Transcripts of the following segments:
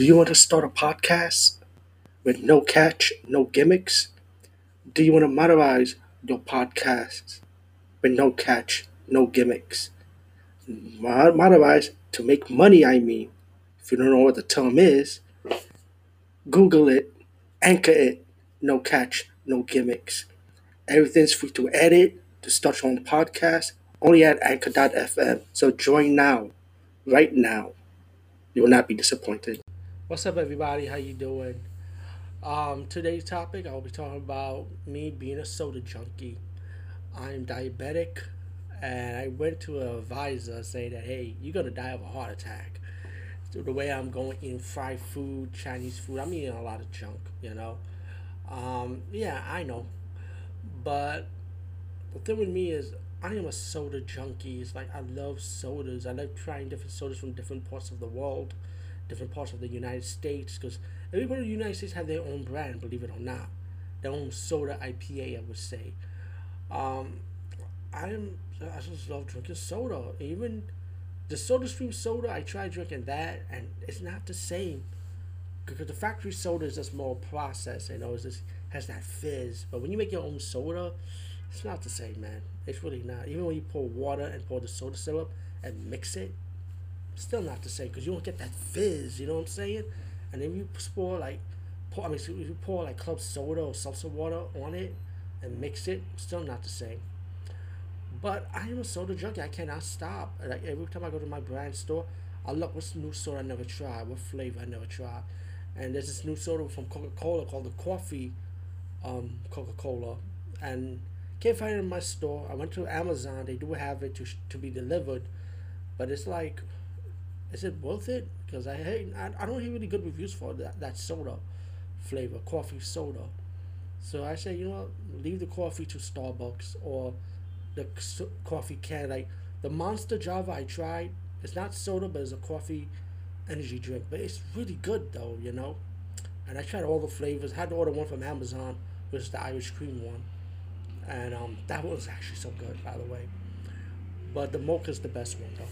Do you want to start a podcast with no catch, no gimmicks? Do you want to monetize your podcast with no catch, no gimmicks? Mo- Monetize to make money, I mean. If you don't know what the term is, Google it, anchor it, no catch, no gimmicks. Everything's free to edit, to start your own podcast, only at anchor.fm. So join now, right now. You will not be disappointed. What's up, everybody? How you doing? Um, today's topic, I'll be talking about me being a soda junkie. I'm diabetic, and I went to an advisor saying that, hey, you're gonna die of a heart attack. So the way I'm going, eating fried food, Chinese food, I'm eating a lot of junk, you know. Um, yeah, I know, but the thing with me is I am a soda junkie. It's like I love sodas. I love trying different sodas from different parts of the world different parts of the United States because everybody in the United States have their own brand, believe it or not, their own soda IPA. I would say. Um, I'm I just love drinking soda. Even the SodaStream soda, I tried drinking that, and it's not the same because the factory soda is just more processed. You know, it just has that fizz. But when you make your own soda, it's not the same, man. It's really not. Even when you pour water and pour the soda syrup and mix it, still not the same because you don't get that fizz. You know what I'm saying? And then you pour like, pour, I mean, you pour like club soda or seltzer water on it and mix it, still not the same. But I am a soda junkie. I cannot stop. Like every time I go to my brand store, I look what's the new soda I never tried, what flavor I never tried. And there's this new soda from Coca Cola called the Coffee um, Coca Cola, and can't find it in my store. I went to Amazon. They do have it to to be delivered, but it's like is it worth it? Because I hate, I, I don't hear really good reviews for that, that soda flavor, coffee soda. So I say, you know leave the coffee to Starbucks or the coffee can. Like the Monster Java I tried, it's not soda, but it's a coffee energy drink. But it's really good though, you know. And I tried all the flavors. had to order one from Amazon, which is the Irish cream one. And um, that was actually so good, by the way. But the mocha's the best one though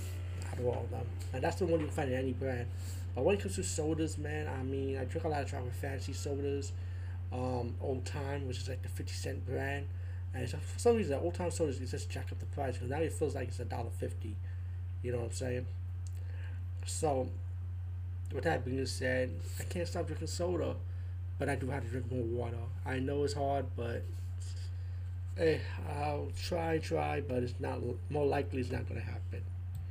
out of all of them. And that's the one you can find in any brand. But when it comes to sodas, man, I mean, I drink a lot of chocolate fantasy sodas. Um, Old Time, which is like the 50 cent brand. And for some reason, Old Time sodas, it just jack up the price because now it feels like it's a dollar fifty. You know what I'm saying? So, with that being said, I can't stop drinking soda, but I do have to drink more water. I know it's hard, but hey, I'll try, try, but it's not more likely it's not gonna happen.